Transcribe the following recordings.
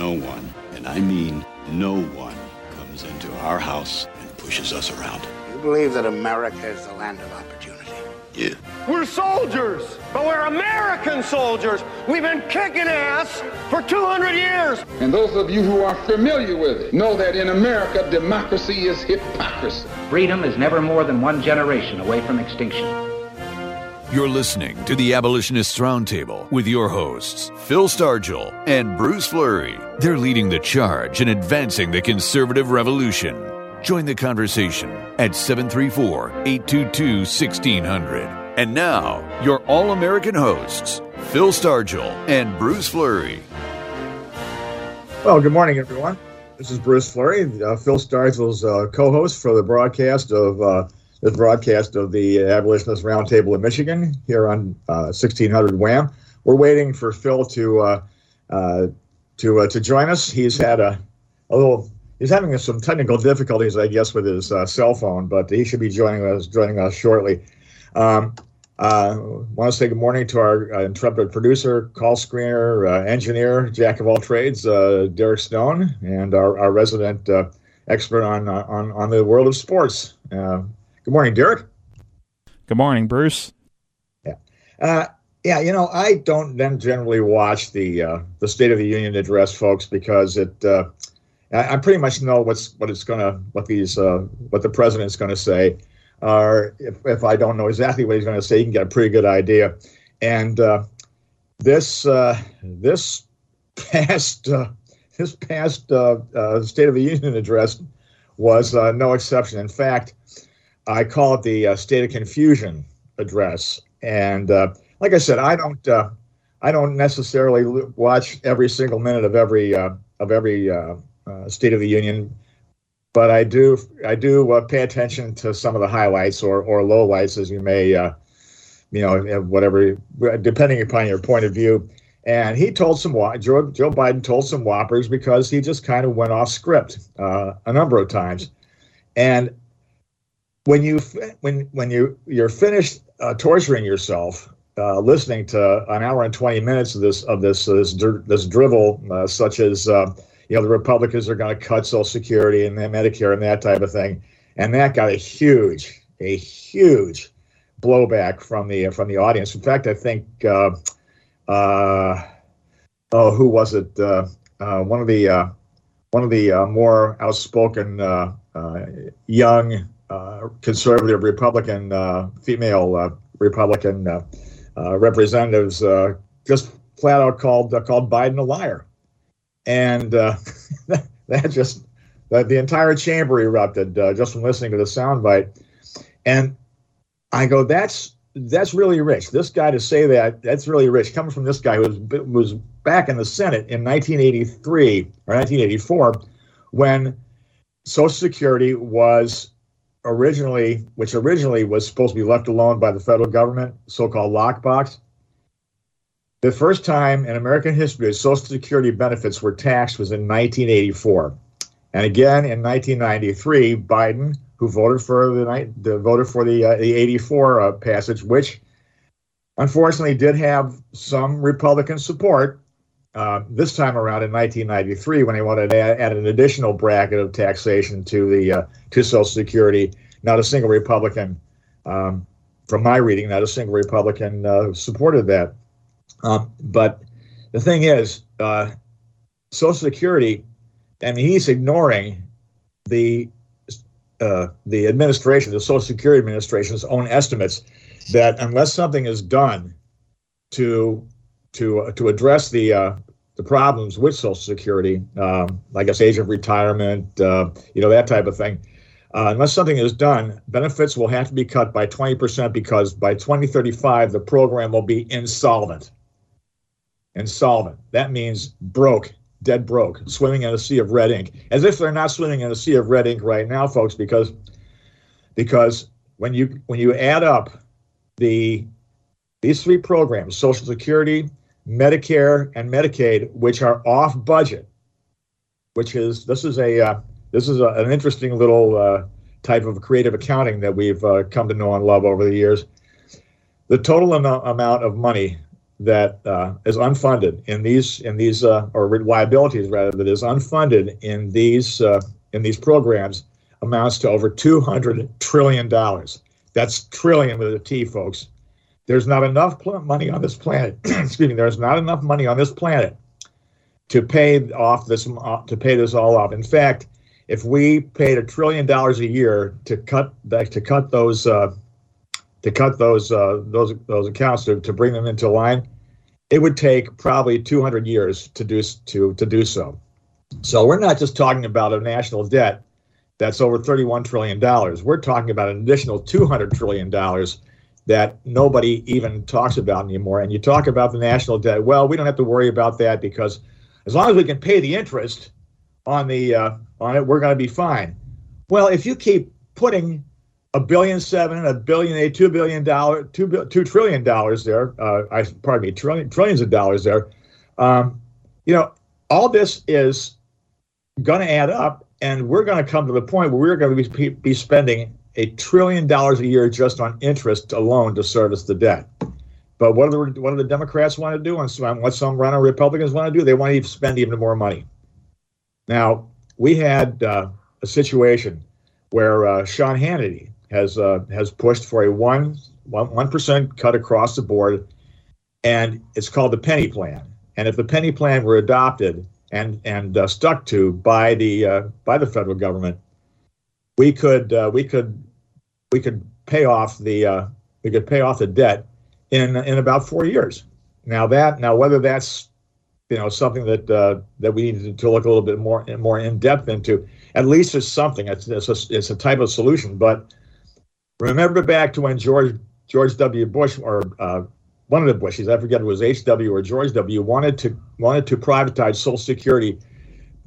no one, and I mean no one, comes into our house and pushes us around. You believe that America is the land of opportunity? Yeah. We're soldiers, but we're American soldiers. We've been kicking ass for 200 years. And those of you who are familiar with it know that in America, democracy is hypocrisy. Freedom is never more than one generation away from extinction. You're listening to the Abolitionists Roundtable with your hosts, Phil Stargell and Bruce Fleury. They're leading the charge in advancing the conservative revolution. Join the conversation at 734 822 1600. And now, your all American hosts, Phil Stargell and Bruce Fleury. Well, good morning, everyone. This is Bruce Fleury, uh, Phil Stargell's uh, co host for the broadcast of. Uh, the broadcast of the Abolitionist Roundtable in Michigan here on 1600 uh, Wham. We're waiting for Phil to uh, uh, to to join us. He's had a, a little he's having some technical difficulties, I guess, with his uh, cell phone, but he should be joining us joining us shortly. Um, uh, want to say good morning to our uh, intrepid producer, call screener, uh, engineer, jack of all trades, Derek Stone, and our, our resident expert on on on the world of sports. Good morning, Derek. Good morning, Bruce. Yeah, uh, yeah. You know, I don't then generally watch the uh, the State of the Union address, folks, because it. Uh, I, I, pretty much know what's what it's gonna what these uh, what the president's gonna say, or if if I don't know exactly what he's gonna say, you can get a pretty good idea. And uh, this uh, this past this past State of the Union address was no exception. In fact I call it the uh, state of confusion address. And uh, like I said, I don't uh, I don't necessarily watch every single minute of every uh, of every uh, uh, State of the Union, but I do I do pay attention to some of the highlights or or lowlights, as you may you know whatever depending upon your point of view. And he told some Joe Joe Biden told some whoppers because he just kind of went off script a number of times. And when you when when you you're finished uh, torturing yourself uh, listening to an hour and 20 minutes of this of this uh, this, this drivel uh, such as uh, you know the republicans are going to cut social security and medicare and that type of thing. And that got a huge a huge blowback from the from the audience. In fact i think uh, oh who was it? One of the one of the more outspoken young Uh, conservative Republican uh, female uh, Republican uh, uh, representatives just flat out called called Biden a liar, and that just that the entire chamber erupted just from listening to the soundbite, and I go, that's that's really rich. This guy to say that, that's really rich. Coming from this guy who was was back in the Senate in 1983 or 1984, when Social Security was originally, which originally was supposed to be left alone by the federal government, so-called lockbox. The first time in American history that Social Security benefits were taxed was in 1984, and again in 1993, Biden, who voted for the, the voted for the uh, the 84 uh, passage, which unfortunately did have some Republican support, uh, this time around in 1993 when they wanted to add, add an additional bracket of taxation to the uh, to Social Security. Not a single Republican, um, from my reading, not a single Republican uh, supported that. Um, but the thing is, uh, Social Security, I mean, he's ignoring the uh, the administration, the Social Security Administration's own estimates that unless something is done to to uh, to address the uh, the problems with Social Security, um, I guess age of retirement, uh, you know that type of thing. Uh, unless something is done, benefits will have to be cut by 20% because by 2035 the program will be insolvent. Insolvent. That means broke, dead broke, swimming in a sea of red ink. As if they're not swimming in a sea of red ink right now, folks, because because when you when you add up the these three programs, Social Security, Medicare, and Medicaid, which are off budget, which is this is a uh, this is a, an interesting little uh, type of creative accounting that we've uh, come to know and love over the years. The total am- amount of money that uh, is unfunded in these in these uh, or liabilities rather that is unfunded in these uh, in these programs amounts to over 200 trillion dollars. That's trillion with a T, folks. There's not enough pl- money on this planet. excuse me. There's not enough money on this planet to pay off this uh, to pay this all off. In fact, if we paid a trillion dollars a year to cut to cut those uh, to cut those uh, those those accounts to, to bring them into line, it would take probably 200 years to do to to do so. So we're not just talking about a national debt that's over 31 trillion dollars. We're talking about an additional 200 trillion dollars that nobody even talks about anymore. And you talk about the national debt. Well, we don't have to worry about that because as long as we can pay the interest on the uh, on it, we're going to be fine. Well, if you keep putting a billion seven, a billion eight, two billion dollar, two two trillion dollars there. Uh, I pardon me, trillion, trillions of dollars there. Um, you know, all this is going to add up, and we're going to come to the point where we're going to be, be spending a trillion dollars a year just on interest alone to service the debt. But what do the what do the Democrats want to do, and what some running Republicans want to do? They want to spend even more money. Now we had uh, a situation where uh, Sean Hannity has uh, has pushed for a one one percent cut across the board, and it's called the penny plan. And if the penny plan were adopted and and uh, stuck to by the uh, by the federal government, we could uh, we could we could pay off the uh, we could pay off the debt in in about four years. Now that now whether that's you know something that uh, that we need to look a little bit more more in depth into, at least it's something. It's it's a, it's a type of solution, but Remember back to when George George W. Bush or uh, one of the Bushes, I forget it was H.W. or George W. wanted to wanted to privatize Social Security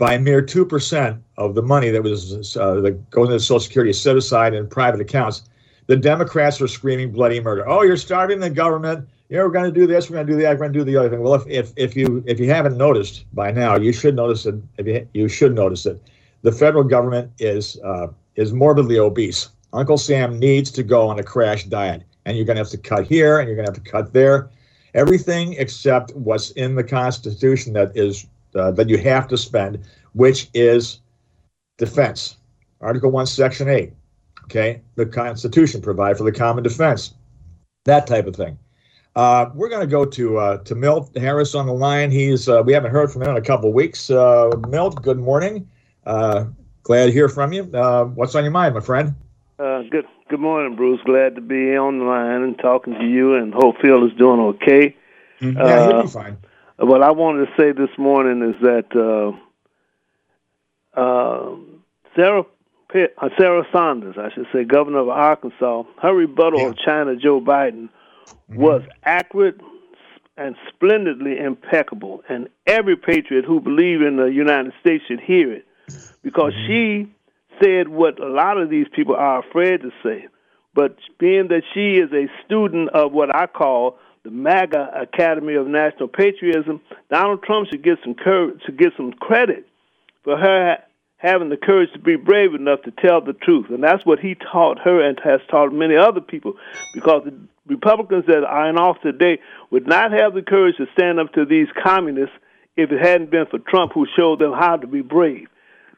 by a mere two percent of the money that was uh, that goes Social Security set aside in private accounts. The Democrats were screaming bloody murder. Oh, you're starving the government. You know, we're going to do this. We're going to do that. We're going to do the other thing. Well, if, if, if you if you haven't noticed by now, you should notice it. If you, you should notice it, the federal government is uh, is morbidly obese. Uncle Sam needs to go on a crash diet. And you're going to have to cut here and you're going to have to cut there. Everything except what's in the Constitution that is uh, that you have to spend, which is defense. Article 1, Section 8. Okay, the Constitution provide for the common defense, that type of thing. Uh, we're going to go to uh, to Milt Harris on the line. He's uh, we haven't heard from him in a couple of weeks. Uh, Milt, good morning. Uh, glad to hear from you. Uh, what's on your mind, my friend? Uh, good good morning, Bruce. Glad to be on the line and talking to you, and hope Phil is doing okay. Mm-hmm. Yeah, he'll be fine. What I wanted to say this morning is that uh, uh, Sarah Pitt, uh, Sarah Sanders, I should say, governor of Arkansas, her rebuttal yeah. of China Joe Biden mm-hmm. was accurate and splendidly impeccable, and every patriot who believes in the United States should hear it because mm-hmm. she said what a lot of these people are afraid to say. But being that she is a student of what I call the MAGA Academy of National Patriotism, Donald Trump should get some courage, should get some credit for her having the courage to be brave enough to tell the truth. And that's what he taught her and has taught many other people. Because the Republicans that are in office today would not have the courage to stand up to these communists if it hadn't been for Trump who showed them how to be brave.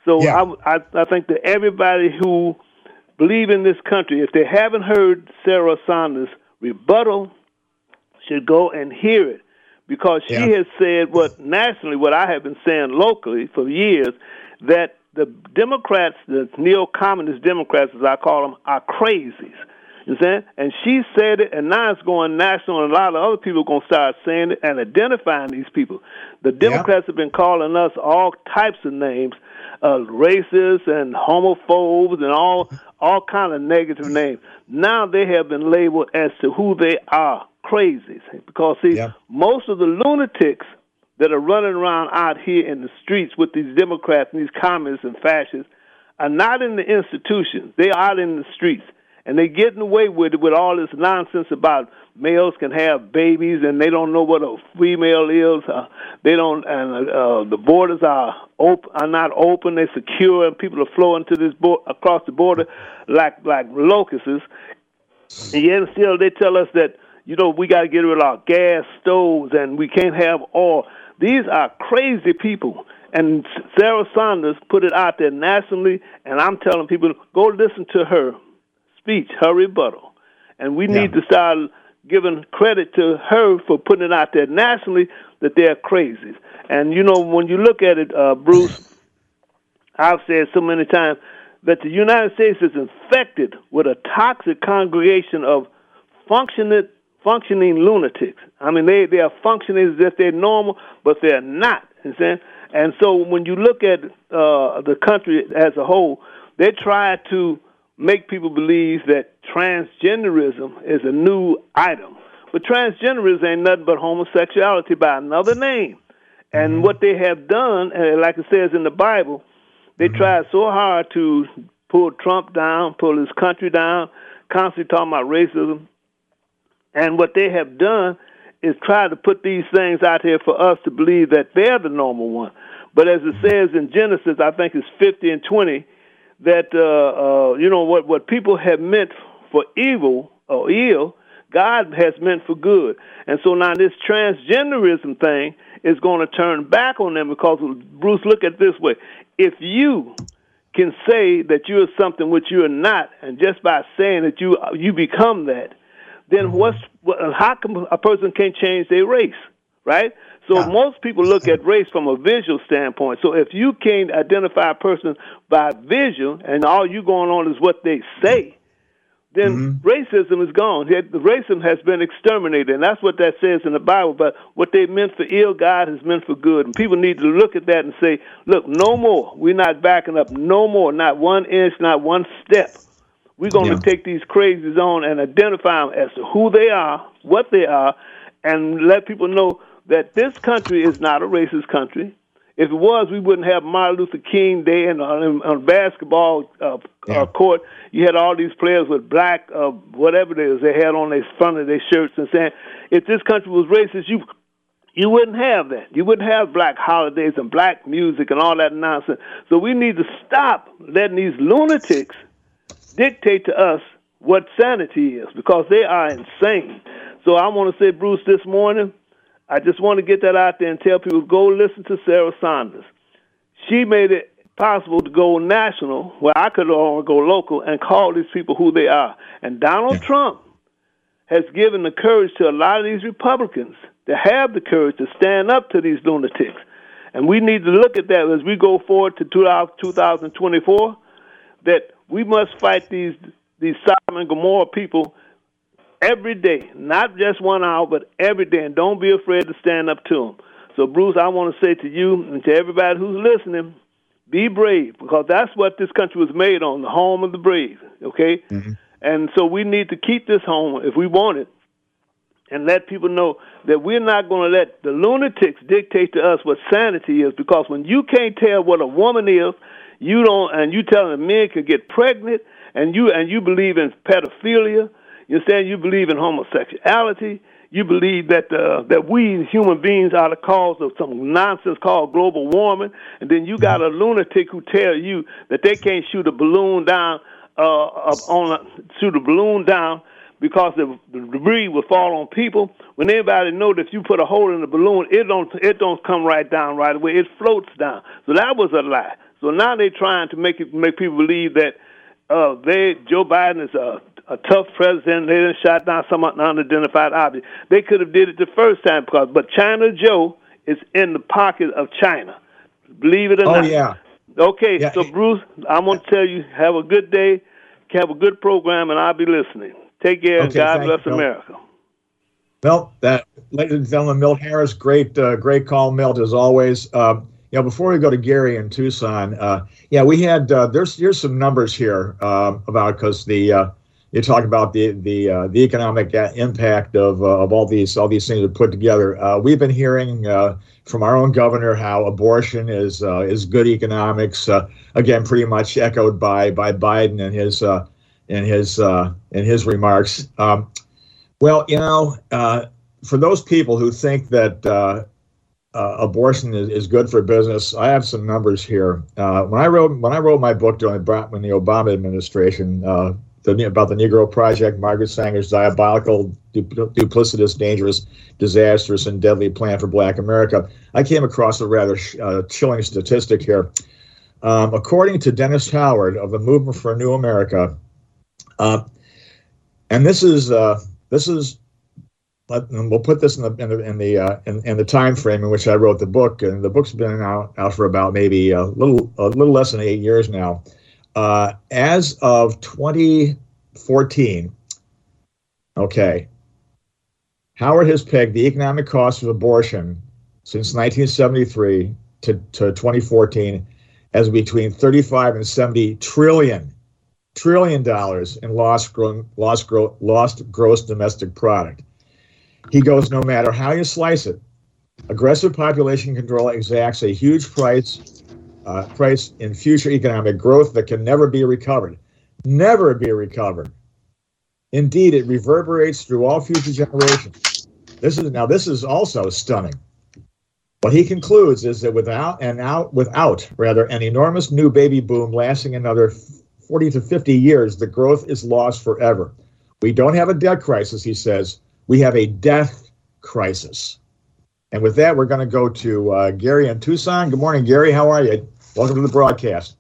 So yeah. I, I, I think that everybody who believe in this country, if they haven't heard Sarah Sanders' rebuttal, should go and hear it because she yeah. has said what nationally, what I have been saying locally for years, that the Democrats, the neo-communist Democrats, as I call them, are crazies. You? And she said it, and now it's going national, and a lot of other people are going to start saying it and identifying these people. The Democrats yeah. have been calling us all types of names, uh, racists and homophobes and all all kind of negative names. Now they have been labeled as to who they are, crazies. Because see, yeah. most of the lunatics that are running around out here in the streets with these Democrats and these communists and fascists are not in the institutions. They are out in the streets and they're getting away with it with all this nonsense about males can have babies and they don't know what a female is. Uh, they don't, and uh, the borders are open, are not open. They're secure, and people are flowing to this bo- across the border like like locusts. And yet still, they tell us that you know, we got to get rid of our gas stoves and we can't have oil. These are crazy people. And Sarah Sanders put it out there nationally, and I'm telling people go listen to her speech, her rebuttal. And we yeah. need to start giving credit to her for putting it out there nationally that they're crazy. And you know, when you look at it, uh, Bruce, I've said so many times that the United States is infected with a toxic congregation of functioning functioning lunatics. I mean, they they are functioning as if they're normal, but they're not. You understand? And so when you look at uh, the country as a whole, they try to make people believe that transgenderism is a new item. But transgenderism ain't nothing but homosexuality by another name. And mm-hmm. what they have done, uh, like it says in the Bible, they mm-hmm. tried so hard to pull Trump down, pull his country down, constantly talking about racism. And what they have done is try to put these things out here for us to believe that they're the normal one. But as it mm-hmm. says in Genesis, I think it's 50 and 20, that uh, uh, you know what what people have meant for evil or ill, God has meant for good. And so now this transgenderism thing is going to turn back on them because Bruce, look at this way: if you can say that you're something which you're not, and just by saying that you you become that, then mm-hmm. what's how come a person can't change their race, right? So yeah. most people look at race from a visual standpoint. So if you can't identify a person by vision and all you going on is what they say, then mm-hmm. racism is gone. Racism has been exterminated, and that's what that says in the Bible. But what they meant for ill, God has meant for good. And people need to look at that and say, look, no more. We're not backing up no more, not one inch, not one step. We're going yeah. to take these crazies on and identify them as to who they are, what they are, and let people know that this country is not a racist country. If it was, we wouldn't have Martin Luther King Day and on, on basketball uh, yeah. uh, court. You had all these players with black, uh, whatever it is they had on their front of their shirts, and saying, if this country was racist, you you wouldn't have that. You wouldn't have black holidays and black music and all that nonsense. So we need to stop letting these lunatics dictate to us what sanity is because they are insane. So I want to say, Bruce, this morning I just want to get that out there and tell people go listen to Sarah Sanders. She made it possible to go national where I could only go local and call these people who they are. And Donald yeah. Trump has given the courage to a lot of these Republicans to have the courage to stand up to these lunatics. And we need to look at that as we go forward to 2024 that we must fight these these Sodom and Gomorrah people every day, not just one hour, but every day. And don't be afraid to stand up to them. So, Bruce, I want to say to you and to everybody who's listening, be brave because that's what this country was made on the home of the brave, okay? Mm-hmm. And so we need to keep this home if we want it and let people know that we're not going to let the lunatics dictate to us what sanity is because when you can't tell what a woman is, you don't, and you tell telling men could get pregnant, and you and you believe in pedophilia, you're saying you believe in homosexuality. You believe that uh, that we human beings are the cause of some nonsense called global warming, and then you got a lunatic who tell you that they can't shoot a balloon down uh, on a, shoot a balloon down because the, the debris will fall on people. When everybody know that if you put a hole in the balloon, it don't it don't come right down right away. It floats down. So that was a lie. So now they're trying to make it make people believe that uh, they Joe Biden is a a tough president. They didn't shot down some unidentified object. They could have did it the first time because, but China Joe is in the pocket of China. Believe it or oh, not. Oh yeah. Okay, yeah. so Bruce, I'm gonna tell you, have a good day, have a good program, and I'll be listening. Take care. Okay, God bless you, America. Well, that, ladies and gentlemen, Milt Harris, great, uh, great call, Milt, as always. Uh, you know, before we go to Gary in Tucson, uh, yeah, we had uh, there's here's some numbers here uh, about because the uh, you talk about the the uh, the economic impact of uh, of all these all these things are put together. Uh, we've been hearing uh, from our own governor how abortion is uh, is good economics. Uh, again, pretty much echoed by by Biden and his in his in his remarks. Um, well, you know, for those people who think that abortion is, is good for business, I have some numbers here. when I wrote when I wrote my book during when the Obama administration the, about the Negro Project, Margaret Sanger's diabolical, duplicitous, dangerous, disastrous, and deadly plan for Black America. I came across a rather uh, chilling statistic here. Um, according to Dennis Howard of the Movement for a New America, uh, and this is uh, this is we'll put this in the in the in the, uh, in, in, the time frame in which I wrote the book, and the book's been out out for about maybe a little a little less than eight years now. Uh, as of 2014, okay, Howard has pegged the economic cost of abortion since 1973 to, to 2014 as between 35 and 70 trillion trillion dollars in lost lost lost gross domestic product. He goes, no matter how you slice it, aggressive population control exacts a huge price uh, price in future economic growth that can never be recovered. Never be recovered. Indeed, it reverberates through all future generations. This is now. This is also stunning. What he concludes is that without and out without rather an enormous new baby boom lasting another 40 to 50 years, the growth is lost forever. We don't have a debt crisis, he says. We have a death crisis. And with that, we're going to go to uh, Gary in Tucson. Good morning, Gary. How are you? Welcome to the broadcast.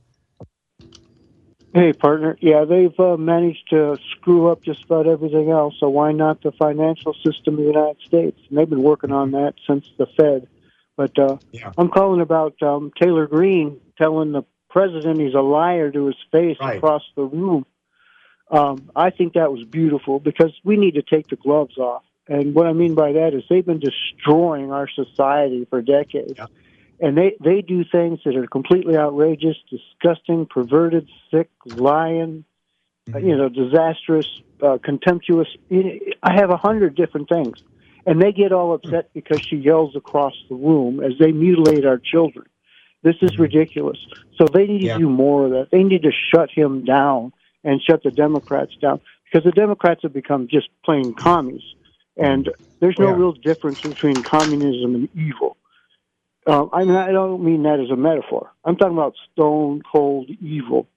Hey, partner. Yeah, they've uh, managed to screw up just about everything else. So why not the financial system of the United States? And they've been working on that since the Fed. But uh, yeah. I'm calling about um, Taylor Greene telling the president he's a liar to his face right. across the room. Um, I think that was beautiful because we need to take the gloves off. And what I mean by that is they've been destroying our society for decades. Yeah and they they do things that are completely outrageous, disgusting, perverted, sick, lying, mm-hmm. you know, disastrous, uh, contemptuous. I have a hundred different things, and they get all upset because she yells across the room as they mutilate our children. This is mm-hmm. ridiculous. So they need yeah. to do more of that. They need to shut him down and shut the Democrats down because the Democrats have become just plain commies, and there's no yeah. real difference between communism and evil. Um, I mean, I don't mean that as a metaphor. I'm talking about stone cold evil.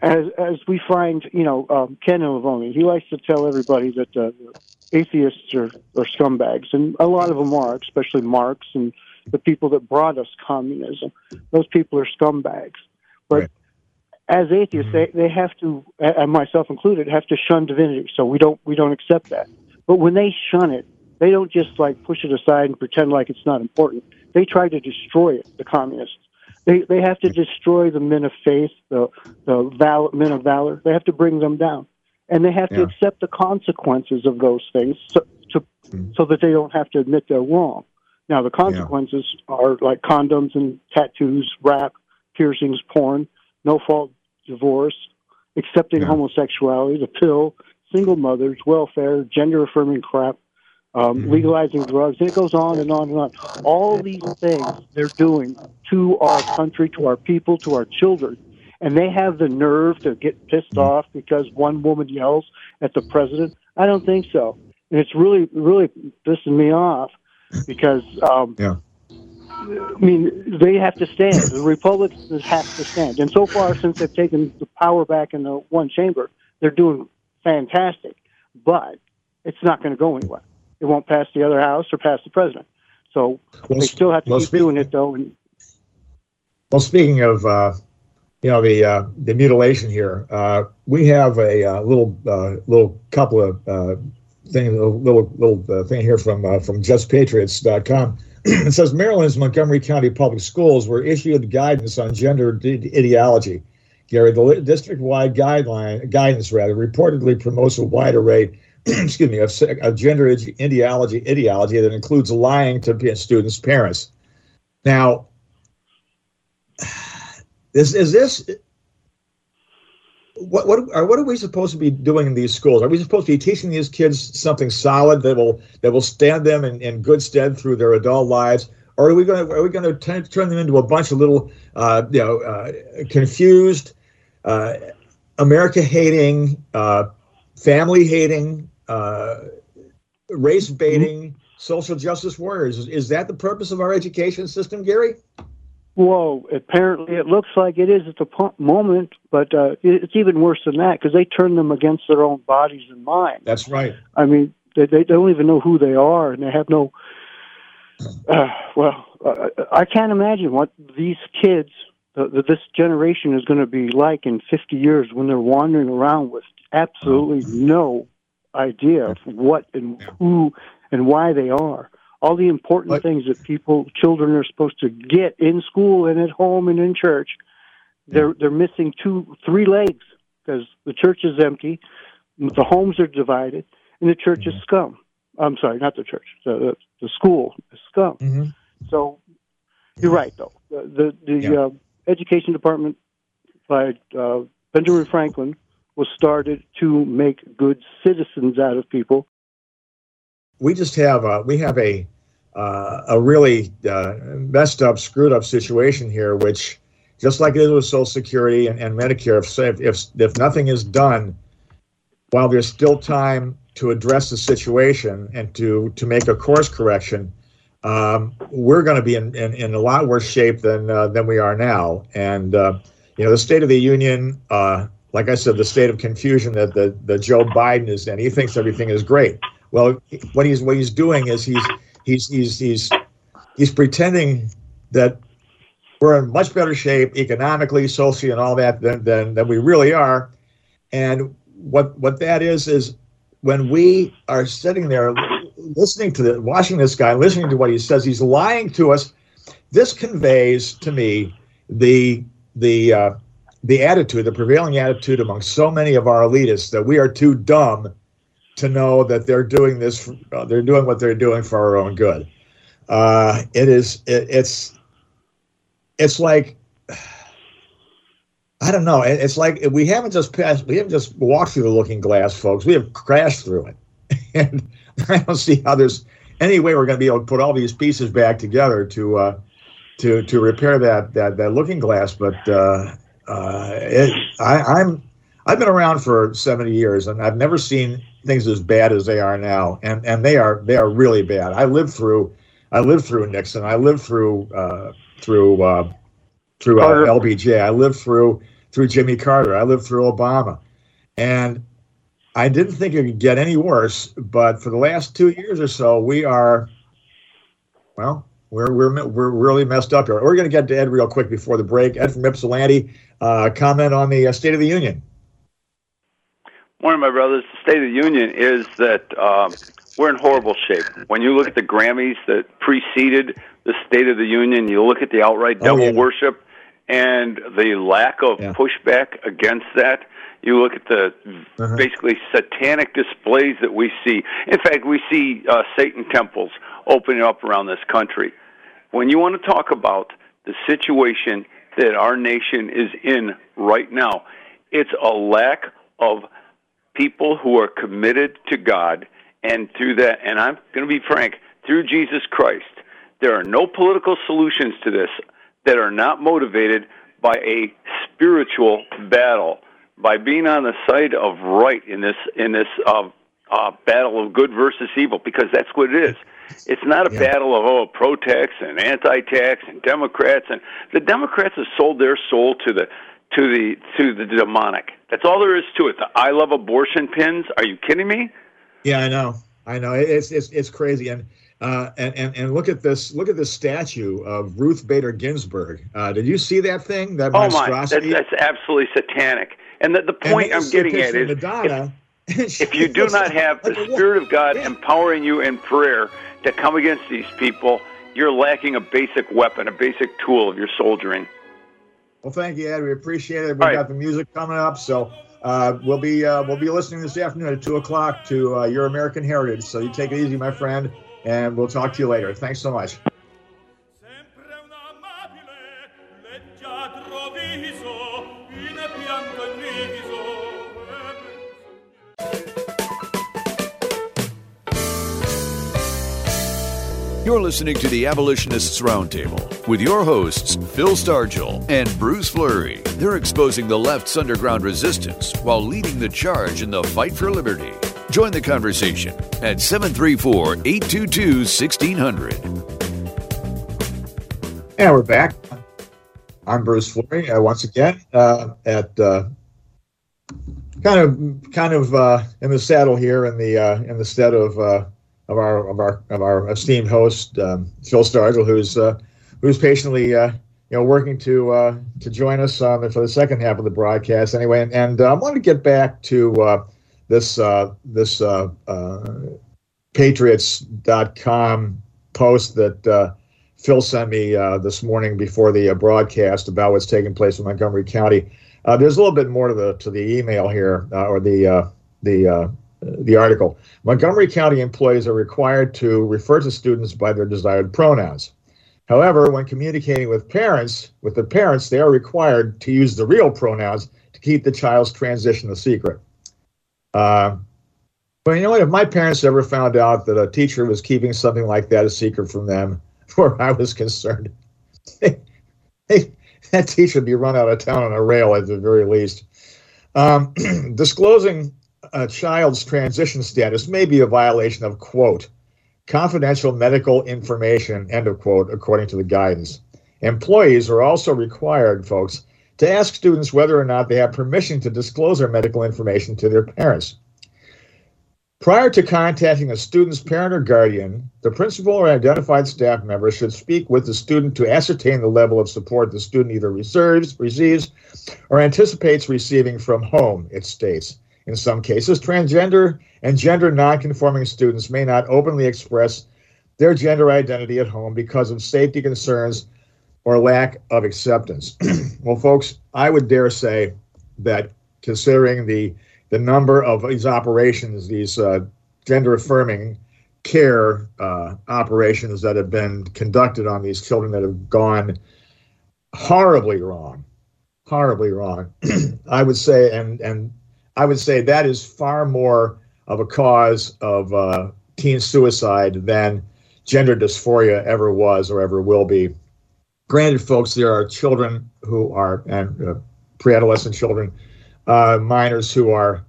As as we find, you know, um, Ken Levoni, he likes to tell everybody that uh, atheists are, are scumbags, and a lot of them are, especially Marx and the people that brought us communism. Those people are scumbags. But right. as atheists, they, they have to, and myself included, have to shun divinity. So we don't we don't accept that. But when they shun it, they don't just like push it aside and pretend like it's not important they try to destroy it, the communists. They, they have to destroy the men of faith, the, the val- men of valor. They have to bring them down. And they have yeah. to accept the consequences of those things so, to, mm-hmm. so that they don't have to admit they're wrong. Now, the consequences yeah. are like condoms and tattoos, rap, piercings, porn, no fault divorce, accepting yeah. homosexuality, the pill, single mothers, welfare, gender affirming crap, um, mm-hmm. legalizing drugs, and it goes on and on and on. All these things they're doing to our country, to our people, to our children, and they have the nerve to get pissed mm-hmm. off because one woman yells at the president. I don't think so, and it's really, really pissing me off because. Um, yeah. I mean, they have to stand. The Republicans have to stand. And so far, since they've taken the power back in the one chamber, they're doing fantastic. But it's not going to go anywhere it won't pass the other house or pass the president. So well, they still have to well, keep doing it though. And, well, speaking of uh, you know the uh, the mutilation here, uh, we have a uh, little uh, little couple of uh, things, a little little thing here from from JustPatriots.com. it says Maryland's Montgomery County Public Schools were issued guidance on gender ideology. Gary, the district-wide guideline guidance rather reportedly promotes a wide array excuse me, of, of gender ideology, ideology that includes lying to students' parents. Now, is is this what what are what are we supposed to be doing in these schools? Are we supposed to be teaching these kids something solid that will that will stand them in, in good stead through their adult lives? Or are we going to are we going to turn, turn them into a bunch of little uh, you know uh, confused, uh, America hating, uh, family hating, uh, race baiting, social justice warriors. Is, is that the purpose of our education system, Gary? Whoa! Apparently, it looks like it is at the moment, but uh, it's even worse than that because they turn them against their own bodies and minds. That's right. I mean, they, they don't even know who they are, and they have no. Uh, well, uh, I can't imagine what these kids, uh, this generation, is going to be like in 50 years when they're wandering around with absolutely no idea of what and who and why they are all the important but, things that people, children are supposed to get in school and at home and in church. They're they're missing two, three legs because the church is empty, the homes are divided, and the church mm-hmm. is scum. I'm sorry, not the church. The the school is scum. Mm-hmm. So you're right, though. The the, the yeah. uh, education department by uh, Benjamin Franklin was started to make good citizens out of people. We just have a we have a uh, a really uh, messed up, screwed up situation here, which just like it is with Social Security and, and Medicare, if, if, if nothing is done while there's still time to address the situation and to, to make a course correction, um, we're going to be in, in, in, a lot worse shape than, uh, than we are now. And, uh, you know, the State of the Union, uh, like I said, the state of confusion that, the, that Joe Biden is in, he thinks everything is great. Well, what he's, what he's doing is he's he's he's he's he's pretending that we're in much better shape economically, socially, and all that than than, than we really are. And what what that is is when we are sitting there listening to the watching this guy, listening to what he says, he's lying to us. This conveys to me the the uh, the attitude, the prevailing attitude among so many of our elitists that we are too dumb to know that they're doing this, uh, they're doing what they're doing for our own good. Uh, it is, it, it's, it's like, I don't know. It's like we haven't just passed, we haven't just walked through the looking glass, folks. We have crashed through it. And I don't see how there's any way we're going to be able to put all these pieces back together to, uh, to, to repair that, that, that looking glass. But, uh, uh, it, I, I'm, I've been around for 70 years and I've never seen things as bad as they are now, and and they are they are really bad. I lived through I lived through Nixon. I lived through uh, through uh, through uh, LBJ. I lived through through Jimmy Carter. I lived through Obama, and I didn't think it could get any worse. But for the last two years or so, we are well. We're, we're, we're really messed up here. We're going to get to Ed real quick before the break. Ed from Ypsilanti, uh, comment on the uh, State of the Union morning, my brothers. The State of the Union is that um, we're in horrible shape. When you look at the Grammys that preceded the State of the Union, you look at the outright devil oh, yeah. worship and the lack of yeah. pushback against that. You look at the uh-huh. basically satanic displays that we see. In fact, we see uh, Satan temples opening up around this country. When you want to talk about the situation that our nation is in right now, it's a lack of people who are committed to God, and through that, and I'm going to be frank, through Jesus Christ, there are no political solutions to this that are not motivated by a spiritual battle, by being on the side of right in this in this uh, uh, battle of good versus evil, because that's what it is. It's not a yeah. battle of oh pro-tax and anti-tax and Democrats and the Democrats have sold their soul to the to the to the demonic. That's all there is to it. The I love abortion pins. Are you kidding me? Yeah, I know. I know. It's it's it's crazy. And uh, and, and and look at this look at this statue of Ruth Bader Ginsburg. Uh, did you see that thing? That oh my, that's, that's absolutely satanic. And the, the point I'm getting at is Madonna, if, you do not have the Spirit of God empowering you in prayer to come against these people, you're lacking a basic weapon, a basic tool of your soldiering. Well, thank you, Ed. We appreciate it. We got the music coming up, so uh, we'll be uh, we'll be listening this afternoon at two o'clock to uh, Your American Heritage. So you take it easy, my friend, and we'll talk to you later. Thanks so much. You're listening to the Abolitionists Roundtable with your hosts, Phil Stargell and Bruce Fleury. They're exposing the left's underground resistance while leading the charge in the fight for liberty. Join the conversation at 734 822 1600. And we're back. I'm Bruce Fleury uh, once again uh, at uh, kind of kind of uh, in the saddle here in the uh, in the stead of uh, of our of our of our esteemed host um, Phil Stargell, who's who's patiently you know working to to join us on the, for the second half of the broadcast anyway. And, and I want to get back to this this Patriots.com post that Phil sent me uh, this morning before the uh, broadcast about what's taking place in Montgomery County. Uh, there's a little bit more to the to the email here uh, or the uh, the uh, the article. Montgomery County employees are required to refer to students by their desired pronouns. However, when communicating with parents, with the parents, they are required to use the real pronouns to keep the child's transition a secret. but you know what? If my parents ever found out that a teacher was keeping something like that a secret from them, where I was concerned. hey, that teacher would be run out of town on a rail at the very least. Um, disclosing a child's transition status may be a violation of, quote, confidential medical information, end of quote, according to the guidance. Employees are also required, folks, to ask students whether or not they have permission to disclose their medical information to their parents. Prior to contacting a student's parent or guardian, the principal or identified staff member should speak with the student to ascertain the level of support the student either reserves, receives or anticipates receiving from home, it states. In some cases, transgender and gender nonconforming students may not openly express their gender identity at home because of safety concerns or lack of acceptance. well, folks, I would dare say that considering the the number of these operations, these uh, gender affirming care uh, operations that have been conducted on these children that have gone horribly wrong, horribly wrong. I would say, and and I would say that is far more of a cause of uh, teen suicide than gender dysphoria ever was or ever will be. Granted, folks, there are children who are and uh, pre-adolescent children uh, minors who are,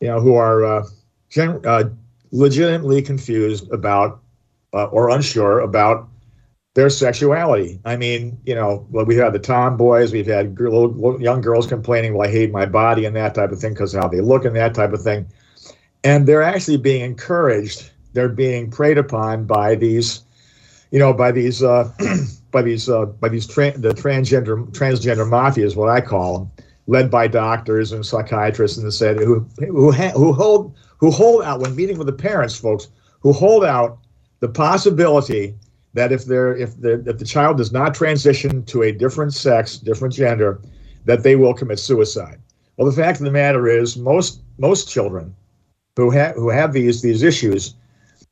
you know, who are uh, gen- uh, legitimately confused about uh, or unsure about their sexuality. I mean, you know, well, we had the tomboys, we've had girl, young girls complaining, "Well, I hate my body" and that type of thing because how they look and that type of thing, and they're actually being encouraged. They're being preyed upon by these, you know, by these, uh, by these, uh, by these tra- the transgender transgender mafia is what I call them led by doctors and psychiatrists and said who who who hold who hold out when meeting with the parents, folks, who hold out the possibility that if they're if the if the child does not transition to a different sex, different gender, that they will commit suicide. Well, the fact of the matter is, most most children who have who have these these issues,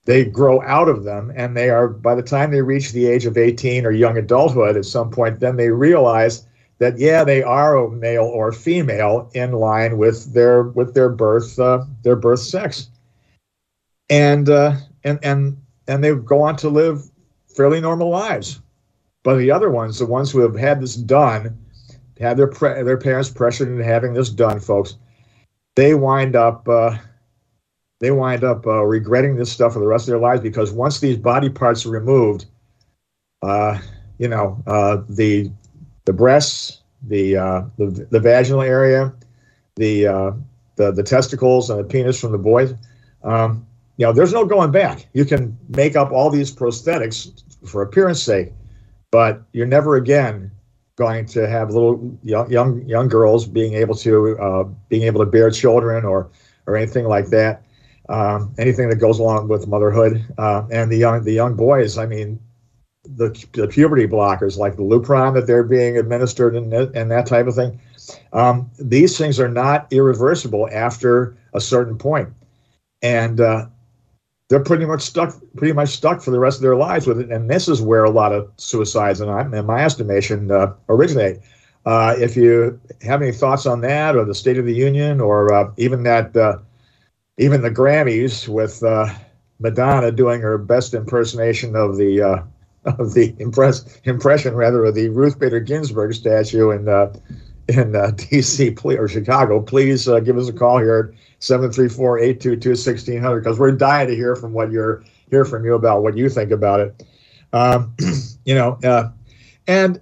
they grow out of them, and they are by the time they reach the age of 18 or young adulthood, at some point, then they realize that yeah they are a male or female in line with their with their birth uh, their birth sex and uh, and and and they go on to live fairly normal lives but the other ones the ones who have had this done had their pre- their parents pressured into having this done folks they wind up uh, they wind up uh, regretting this stuff for the rest of their lives because once these body parts are removed uh, you know uh, the the breasts, the uh, the, the vaginal area, the, uh, the the testicles and the penis from the boys. Um, you know, there's no going back. You can make up all these prosthetics for appearance sake, but you're never again going to have little young young, young girls being able to uh, being able to bear children or or anything like that. Um, anything that goes along with motherhood uh, and the young the young boys. I mean, the, the puberty blockers like the Lupron that they're being administered and, and that type of thing. Um, these things are not irreversible after a certain point, and uh, they're pretty much stuck, pretty much stuck for the rest of their lives with it. And this is where a lot of suicides, in, in my estimation, uh, originate. Uh, if you have any thoughts on that, or the State of the Union, or uh, even that, uh, even the Grammys with uh, Madonna doing her best impersonation of the of the impress, impression rather of the Ruth Bader Ginsburg statue and uh, in uh, D.C. or Chicago, please uh, give us a call here at 734-822-1600 because we're dying to hear from what you're hear from you about what you think about it. Um, you know, uh, and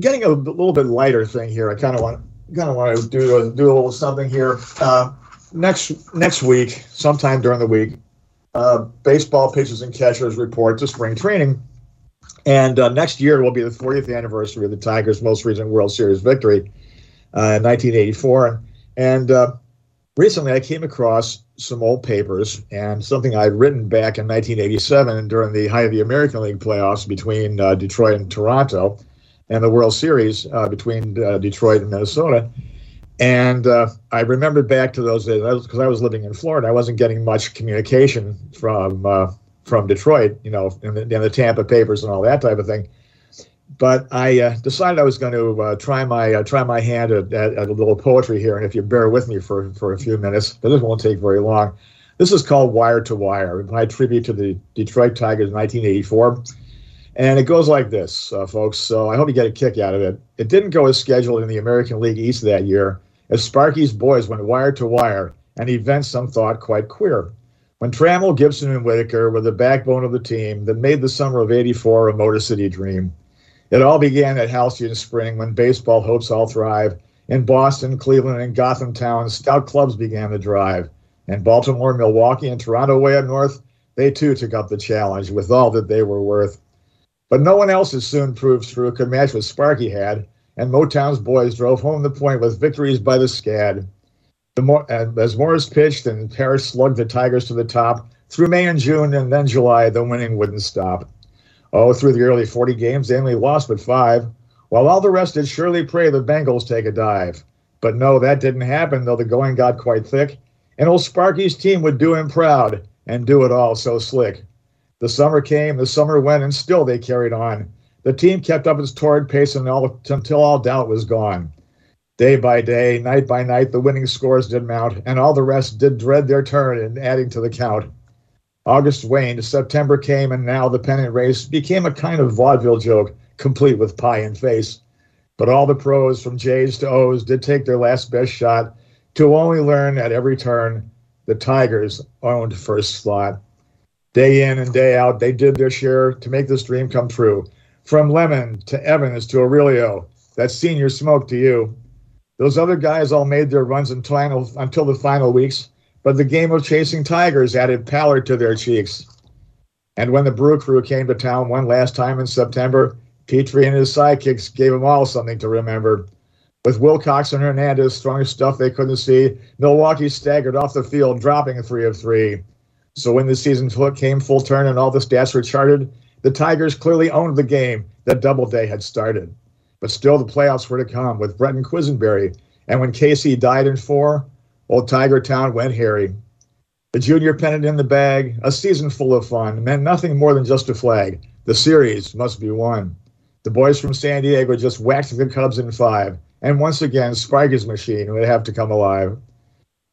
getting a little bit lighter thing here. I kind of want kind of want to do do a little something here. Uh, next next week, sometime during the week, uh, baseball pitchers and catchers report to spring training, and uh, next year will be the 40th anniversary of the Tigers' most recent World Series victory uh, in 1984. And uh, recently, I came across some old papers and something I'd written back in 1987 during the height of the American League playoffs between uh, Detroit and Toronto, and the World Series between Detroit and Minnesota. And uh, I remembered back to those days because I was living in Florida. I wasn't getting much communication from uh, from Detroit, you know, and the, in the, Tampa papers and all that type of thing. But I uh, decided I was going to uh, try my uh, try my hand at, at, at, a little poetry here. And if you bear with me for for a few minutes, but this won't take very long. This is called Wire to Wire, my tribute to the Detroit Tigers in 1984. And it goes like this, uh, folks. So I hope you get a kick out of it. It didn't go as scheduled in the American League East that year as Sparky's boys went wire to wire, an event some thought quite queer. When Trammell, Gibson, and Whitaker were the backbone of the team that made the summer of 84 a Motor City dream. It all began at Halcyon Spring when baseball hopes all thrive. In Boston, Cleveland, and Gotham Town, stout clubs began to drive. And Baltimore, Milwaukee, and Toronto way up north, they too took up the challenge with all that they were worth. But no one else, as soon proved true, could match what Sparky had and Motown's boys drove home the point with victories by the Scad. More, uh, as Morris pitched and Parrish slugged the Tigers to the top, through May and June and then July, the winning wouldn't stop. Oh, through the early 40 games, they only lost but five, while all the rest did surely pray the Bengals take a dive. But no, that didn't happen, though the going got quite thick, and old Sparky's team would do him proud and do it all so slick. The summer came, the summer went, and still they carried on. The team kept up its torrid pace until all doubt was gone. Day by day, night by night, the winning scores did mount, and all the rest did dread their turn in adding to the count. August waned, September came, and now the pennant race became a kind of vaudeville joke, complete with pie and face. But all the pros, from J's to O's, did take their last best shot to only learn at every turn the Tigers owned first slot. Day in and day out, they did their share to make this dream come true. From Lemon to Evans to Aurelio, that's Señor Smoke to you. Those other guys all made their runs until, until the final weeks, but the game of chasing tigers added pallor to their cheeks. And when the Brew Crew came to town one last time in September, Petry and his sidekicks gave them all something to remember. With Wilcox and Hernandez throwing stuff they couldn't see, Milwaukee staggered off the field, dropping a three of three. So when the season came full turn and all the stats were charted, the Tigers clearly owned the game that Doubleday had started. But still, the playoffs were to come with Brett and Quisenberry. And when Casey died in four, old Tiger Town went hairy. The junior pennant in the bag, a season full of fun, meant nothing more than just a flag. The series must be won. The boys from San Diego just whacked the Cubs in five, and once again, Sparky's machine would have to come alive.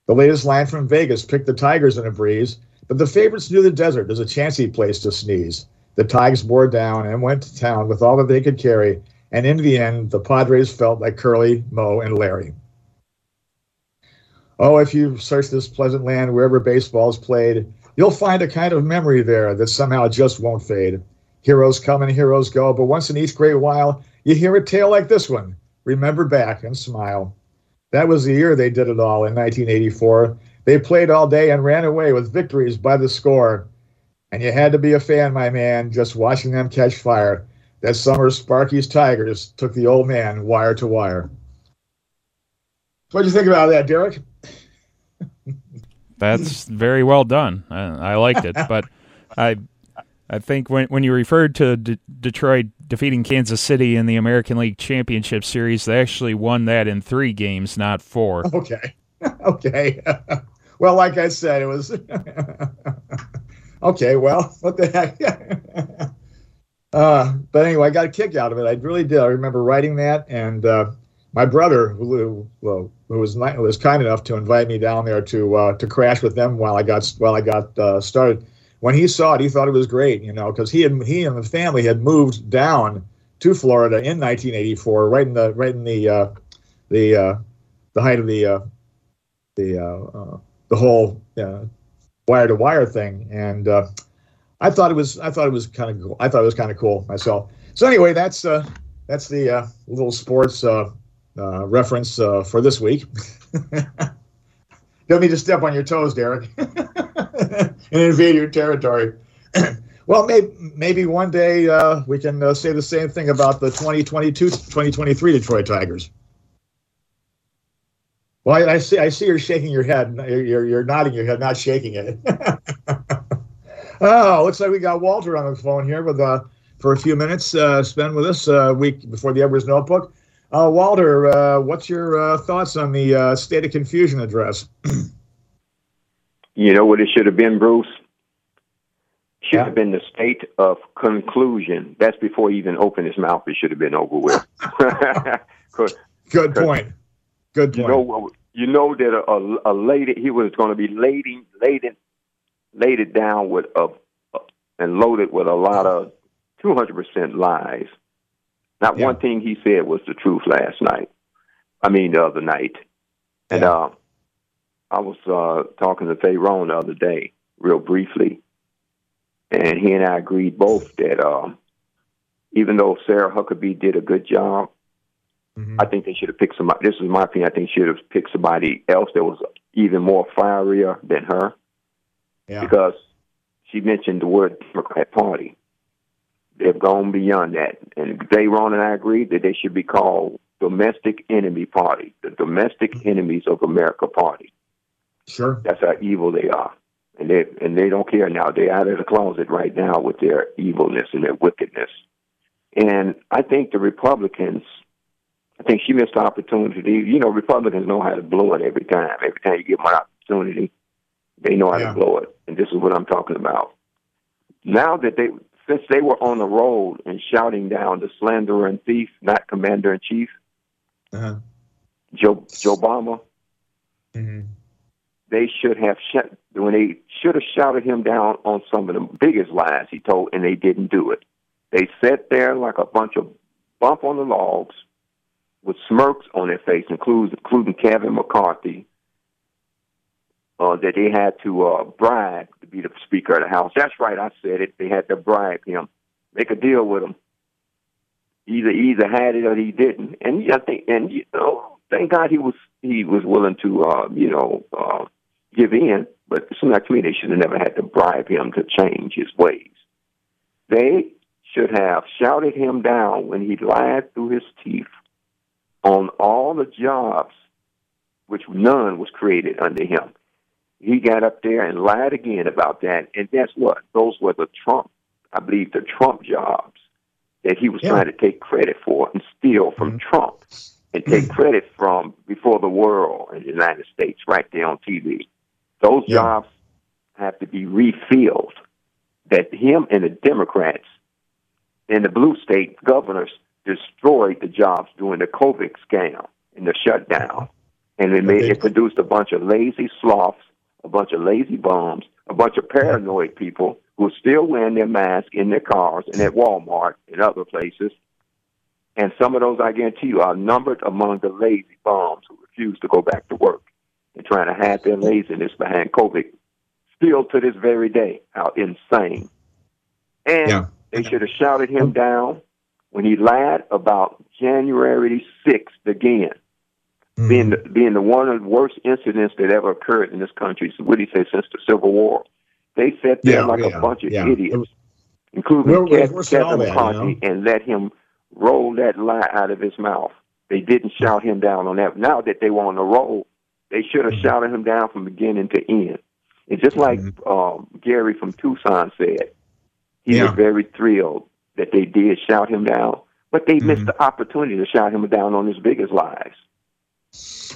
The latest line from Vegas picked the Tigers in a breeze, but the favorites knew the desert is a chancy place to sneeze. The Tigers bore down and went to town with all that they could carry, and in the end, the Padres felt like Curly, Moe, and Larry. Oh, if you search this pleasant land wherever baseball is played, you'll find a kind of memory there that somehow just won't fade. Heroes come and heroes go, but once in each great while, you hear a tale like this one. Remember back and smile. That was the year they did it all in 1984. They played all day and ran away with victories by the score. And you had to be a fan, my man, just watching them catch fire. That summer, Sparky's Tigers took the old man wire to wire. What do you think about that, Derek? That's very well done. I, I liked it, but I I think when when you referred to D- Detroit defeating Kansas City in the American League Championship Series, they actually won that in three games, not four. Okay, okay. well, like I said, it was okay, well, what the heck? Uh, but anyway, I got a kick out of it. I really did. I remember writing that, and uh, my brother, who, who, was was kind enough to invite me down there to uh, to crash with them while I got while I got uh, started. When he saw it, he thought it was great, you know, because he had he and the family had moved down to Florida in 1984, right in the right in the uh, the uh, the height of the the the whole wire to wire thing, and I thought it was I thought it was kind of cool. I thought it was kind of cool myself. So anyway, that's uh, that's the uh, little sports uh, uh, reference uh, for this week. Don't mean to step on your toes, Derek, and invade your territory. well, maybe, maybe one day uh, we can say the same thing about the 2022 2023 Detroit Tigers. Well, I, I, see. I see you're shaking your head. You're, you're nodding your head, not shaking it. oh, looks like we got Walter on the phone here with uh, for a few minutes. Uh, spend with us a uh, week before the Edwards Notebook. Uh, Walter, uh, what's your uh, thoughts on the uh, State of Confusion address? you know what it should have been, Bruce? Should yeah. have been the state of conclusion. That's before he even opened his mouth. It should have been over with. Good point. Good point. You know, you know that a, a, a lady he was going to be lading, laden, laid it down with a, and loaded with a lot of two hundred percent lies. Not yeah. one thing he said was the truth last night. I mean, the other night. And yeah. uh, I was uh, talking to Tyrone the other day, real briefly, and he and I agreed both that uh, even though Sarah Huckabee did a good job, mm-hmm. I think they should have picked somebody. This is my opinion. I think she should have picked somebody else that was even more fierier than her, yeah. because she mentioned the word Democrat Party they've gone beyond that. And they, Ron and I agree that they should be called domestic enemy party, the domestic mm-hmm. enemies of America party. Sure. That's how evil they are. And they and they don't care now. They're out of the closet right now with their evilness and their wickedness. And I think the Republicans I think she missed the opportunity. You know, Republicans know how to blow it every time. Every time you give them an opportunity, they know how yeah. to blow it. And this is what I'm talking about. Now that they since they were on the road and shouting down the slanderer and thief, not commander in chief, uh-huh. Joe Joe Obama, mm-hmm. they should have sh- when they should have shouted him down on some of the biggest lies he told, and they didn't do it. They sat there like a bunch of bump on the logs with smirks on their face, including including Kevin McCarthy, uh, that they had to uh, bribe to be the Speaker of the House. That's right, I said it. They had to bribe him, make a deal with him. Either either had it or he didn't. And I think, and you know, thank God he was he was willing to, uh, you know, uh, give in. But it seems like to they should have never had to bribe him to change his ways. They should have shouted him down when he lied through his teeth on all the jobs, which none was created under him he got up there and lied again about that. And guess what? Those were the Trump, I believe, the Trump jobs that he was yeah. trying to take credit for and steal from mm-hmm. Trump and take credit from before the world in the United States right there on TV. Those yeah. jobs have to be refilled. That him and the Democrats and the blue state governors destroyed the jobs during the COVID scam and the shutdown. And it made it produced a bunch of lazy sloths a bunch of lazy bums, a bunch of paranoid people who are still wearing their masks in their cars and at Walmart and other places. And some of those, I guarantee you, are numbered among the lazy bums who refuse to go back to work and trying to hide their laziness behind COVID. Still to this very day, how insane. And yeah. they should have shouted him down when he lied about January 6th again mm being the, being the one of the worst incidents that ever occurred in this country. So what do you say since the Civil War? They sat there yeah, like yeah, a bunch of yeah. idiots, including we're, Kevin, we're Kevin McCarthy, you know? and let him roll that lie out of his mouth. They didn't shout him down on that. Now that they were on the roll, they should have mm shouted him down from beginning to end. It's just like mm um, Gary from Tucson said. He was very thrilled that they did shout him down, but they missed the opportunity to shout him down on his biggest lies.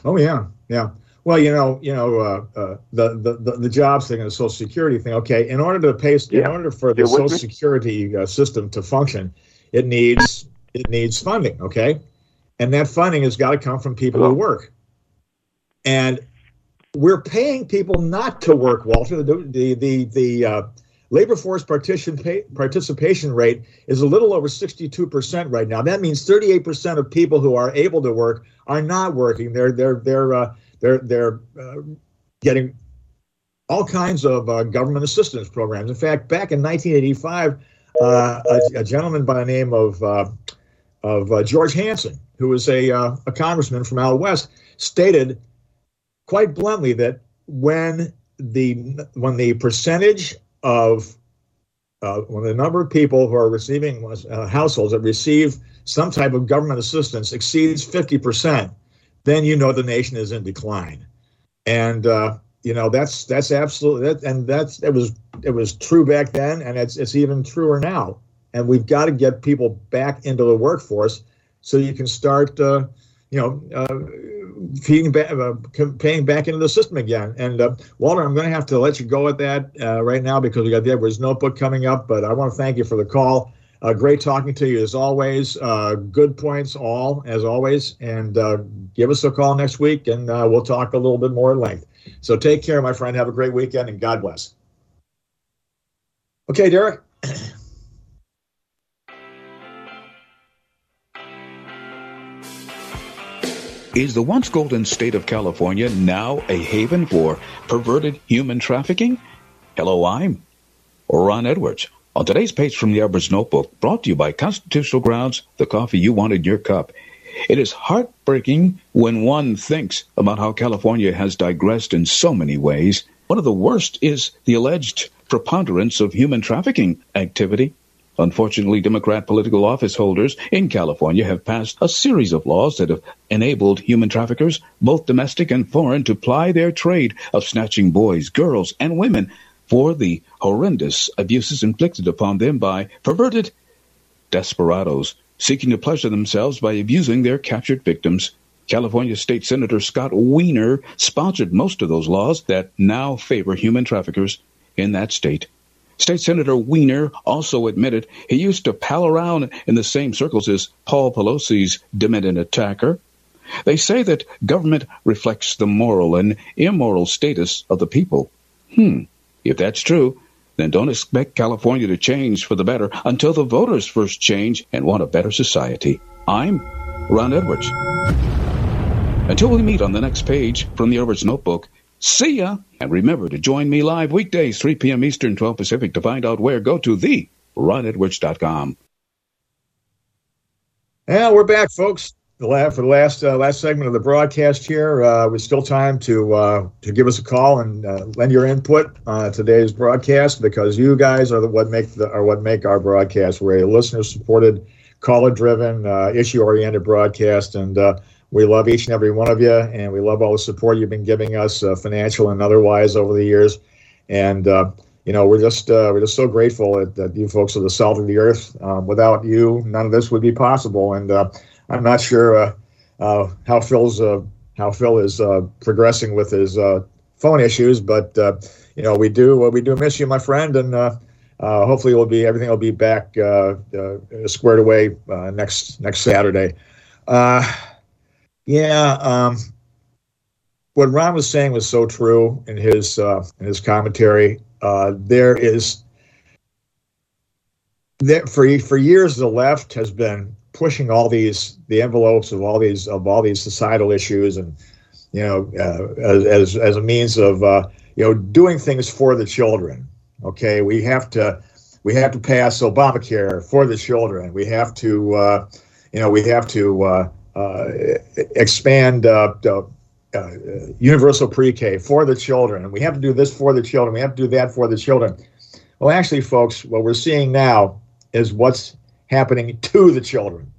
Oh yeah, yeah. Well, you know, you know, uh, uh, the, the the jobs thing and the Social Security thing. Okay, in order to pay, yeah. in order for the Social Security uh, system to function, it needs it needs funding. Okay, and that funding has got to come from people Hello? who work. And we're paying people not to work, Walter. The the the, the uh, labor force participation rate is a little over 62% right now. That means 38% of people who are able to work are not working. They're they're they're uh, they're they're uh, getting all kinds of uh, government assistance programs. In fact, back in 1985, uh, a, a, gentleman by the name of uh, of uh, George Hansen, who was a, a congressman from out west, stated quite bluntly that when the when the percentage of uh, when the number of people who are receiving uh, households that receive some type of government assistance exceeds 50%, then you know the nation is in decline. And uh, you know that's that's absolutely that, and that's it was it was true back then, and it's it's even truer now. And we've got to get people back into the workforce so you can start, uh, you know, uh, feeding back, uh, paying back into the system again. And uh, Walter, I'm going to have to let you go at that uh, right now because we got the Edwards Notebook coming up. But I want to thank you for the call. Uh, great talking to you as always. Uh, good points, all as always. And uh, give us a call next week, and we'll talk a little bit more at length. So take care, my friend. Have a great weekend, and God bless. Okay, Derek. Is the once golden state of California now a haven for perverted human trafficking? Hello, I'm Ron Edwards. On today's page from the Edwards Notebook, brought to you by Constitutional Grounds, the coffee you want in your cup. It is heartbreaking when one thinks about how California has digressed in so many ways. One of the worst is the alleged preponderance of human trafficking activity. Unfortunately, Democrat political office holders in California have passed a series of laws that have enabled human traffickers, both domestic and foreign, to ply their trade of snatching boys, girls, and women for the horrendous abuses inflicted upon them by perverted desperados seeking to pleasure themselves by abusing their captured victims. California State Senator Scott Wiener sponsored most of those laws that now favor human traffickers in that state. State Senator Wiener also admitted he used to pal around in the same circles as Paul Pelosi's demented attacker. They say that government reflects the moral and immoral status of the people. Hmm. If that's true, then don't expect California to change for the better until the voters first change and want a better society. I'm Ron Edwards. Until we meet on the next page from the Edwards Notebook, see ya! And remember to join me live weekdays, 3 p.m. Eastern, 12 Pacific. To find out where, go to the ronedwards.com. Yeah, we're back, folks for the last uh, last segment of the broadcast here, uh, with still time to uh, to give us a call and uh, lend your input on today's broadcast because you guys are the what make the are what make our broadcast. We're a listener supported, caller driven, uh, issue oriented broadcast, and uh, we love each and every one of you, and we love all the support you've been giving us, uh, financial and otherwise, over the years, and. Uh, you know, we're just uh, we're just so grateful that, that, you folks are the salt of the earth. Um, without you, none of this would be possible. And I'm not sure uh, uh, how Phil's uh, how Phil is progressing with his phone issues, but you know we do we do miss you, my friend, and hopefully will be everything will be back squared away next next Saturday. Yeah. Um, what Ron was saying was so true in his uh, in his commentary. Uh, there is that for for years the left has been pushing all these the envelopes of all these of all these societal issues and you know uh, as as a means of uh, you know doing things for the children okay we have to we have to pass obamacare for the children we have to uh, you know we have to uh, expand uh, universal pre-k for the children and we have to do this for the children we have to do that for the children well actually folks what we're seeing now is what's happening to the children.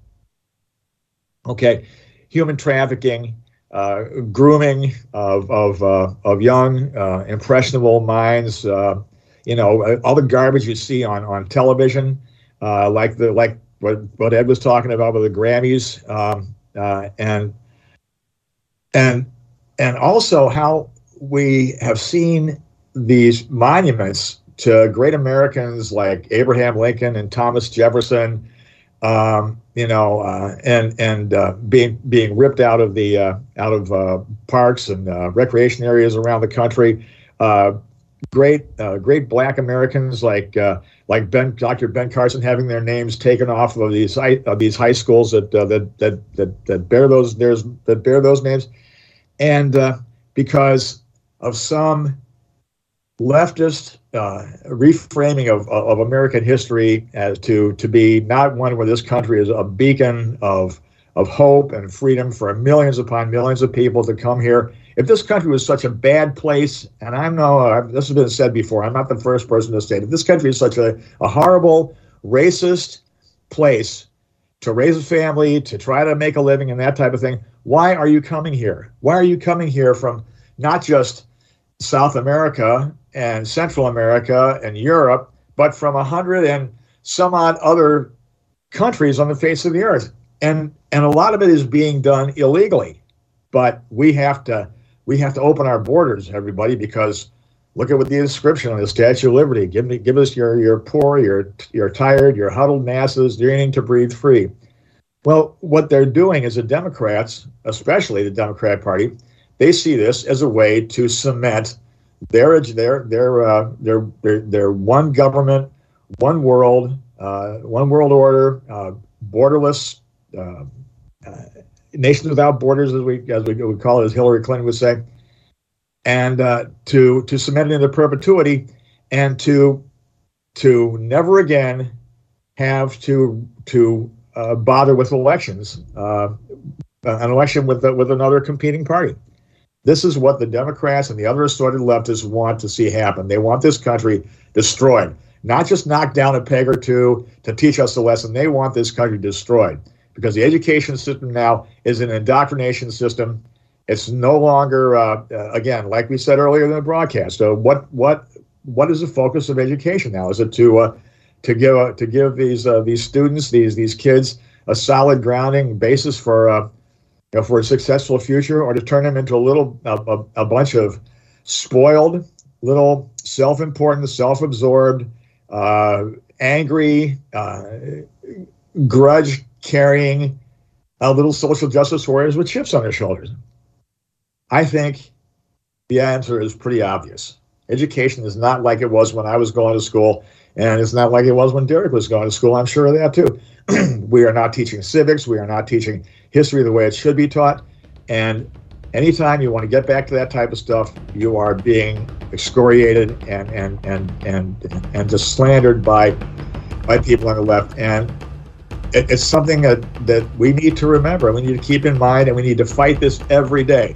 Okay, human trafficking, uh, grooming of of uh, of young uh, impressionable minds. Uh, you know, all the garbage you see on on television, uh, like the like what what Ed was talking about with the Grammys, um, uh, and and and also how we have seen these monuments to great Americans like Abraham Lincoln and Thomas Jefferson, um, you know, uh, and and uh, being being ripped out of the uh, out of uh, parks and uh, recreation areas around the country. Uh, great great Black Americans like like Ben Dr. Ben Carson having their names taken off of these of these high schools that that, that that that bear those there's that bear those names, and because of some leftist uh, reframing of, of American history as to to be not one where this country is a beacon of of hope and freedom for millions upon millions of people to come here. If this country was such a bad place, and I'm no, uh, this has been said before, I'm not the first person to say it. If this country is such a, a horrible, racist place to raise a family, to try to make a living, and that type of thing, why are you coming here? Why are you coming here from not just South America and Central America and Europe, but from a hundred and some odd other countries on the face of the earth? and and a lot of it is being done illegally but we have to we have to open our borders everybody because look at what the inscription on the statue of liberty. Give me give us your your poor your your tired your huddled masses yearning to breathe free. Well what they're doing is the democrats especially the democrat party they see this as a way to cement their their their uh, their, their their one government one world uh, one world order uh, borderless uh, nations without borders, as we as we would call it, as Hillary Clinton would say, and uh, to to cement it into perpetuity, and to to never again have to to uh, bother with elections, uh, an election with with another competing party. This is what the Democrats and the other assorted leftists want to see happen. They want this country destroyed, not just knocked down a peg or two to teach us a lesson. They want this country destroyed because the education system now is an indoctrination system. It's no longer, uh, uh, again, like we said earlier in the broadcast. So what what what is the focus of education now? Is it to uh, to give uh, to give these uh, these students these these kids a solid grounding basis for uh, you know, for a successful future, or to turn them into a little a, a bunch of spoiled, little self-important, self-absorbed, angry, grudge carrying a little social justice warriors with chips on their shoulders? I think the answer is pretty obvious. Education is not like it was when I was going to school, and it's not like it was when Derek was going to school. I'm sure of that too. we are not teaching civics. We are not teaching history the way it should be taught. And anytime you want to get back to that type of stuff, you are being excoriated and and and and and just slandered by by people on the left. And it, it's something that, that we need to remember. We need to keep in mind, and we need to fight this every day.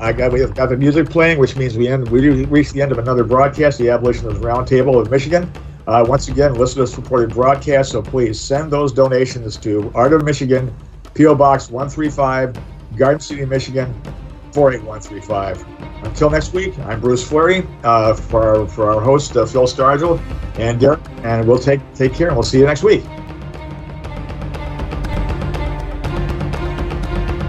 I got we have got the music playing, which means we end we reach the end of another broadcast, the Abolitionist Roundtable of Michigan. Uh, once again, listener supported broadcast, so please send those donations to Art of Michigan, PO Box 135, Garden City, Michigan 48135. Until next week, I'm Bruce Fleury uh, for our, for our host uh, Phil Stargell and Derek, and we'll take take care and we'll see you next week.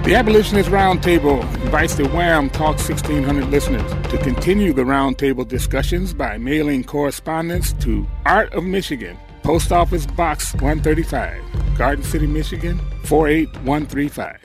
The Abolitionist Roundtable invites the WAAM Talk 1600 listeners to continue the roundtable discussions by mailing correspondence to Art of Michigan, Post Office Box 135, Garden City, Michigan 48135.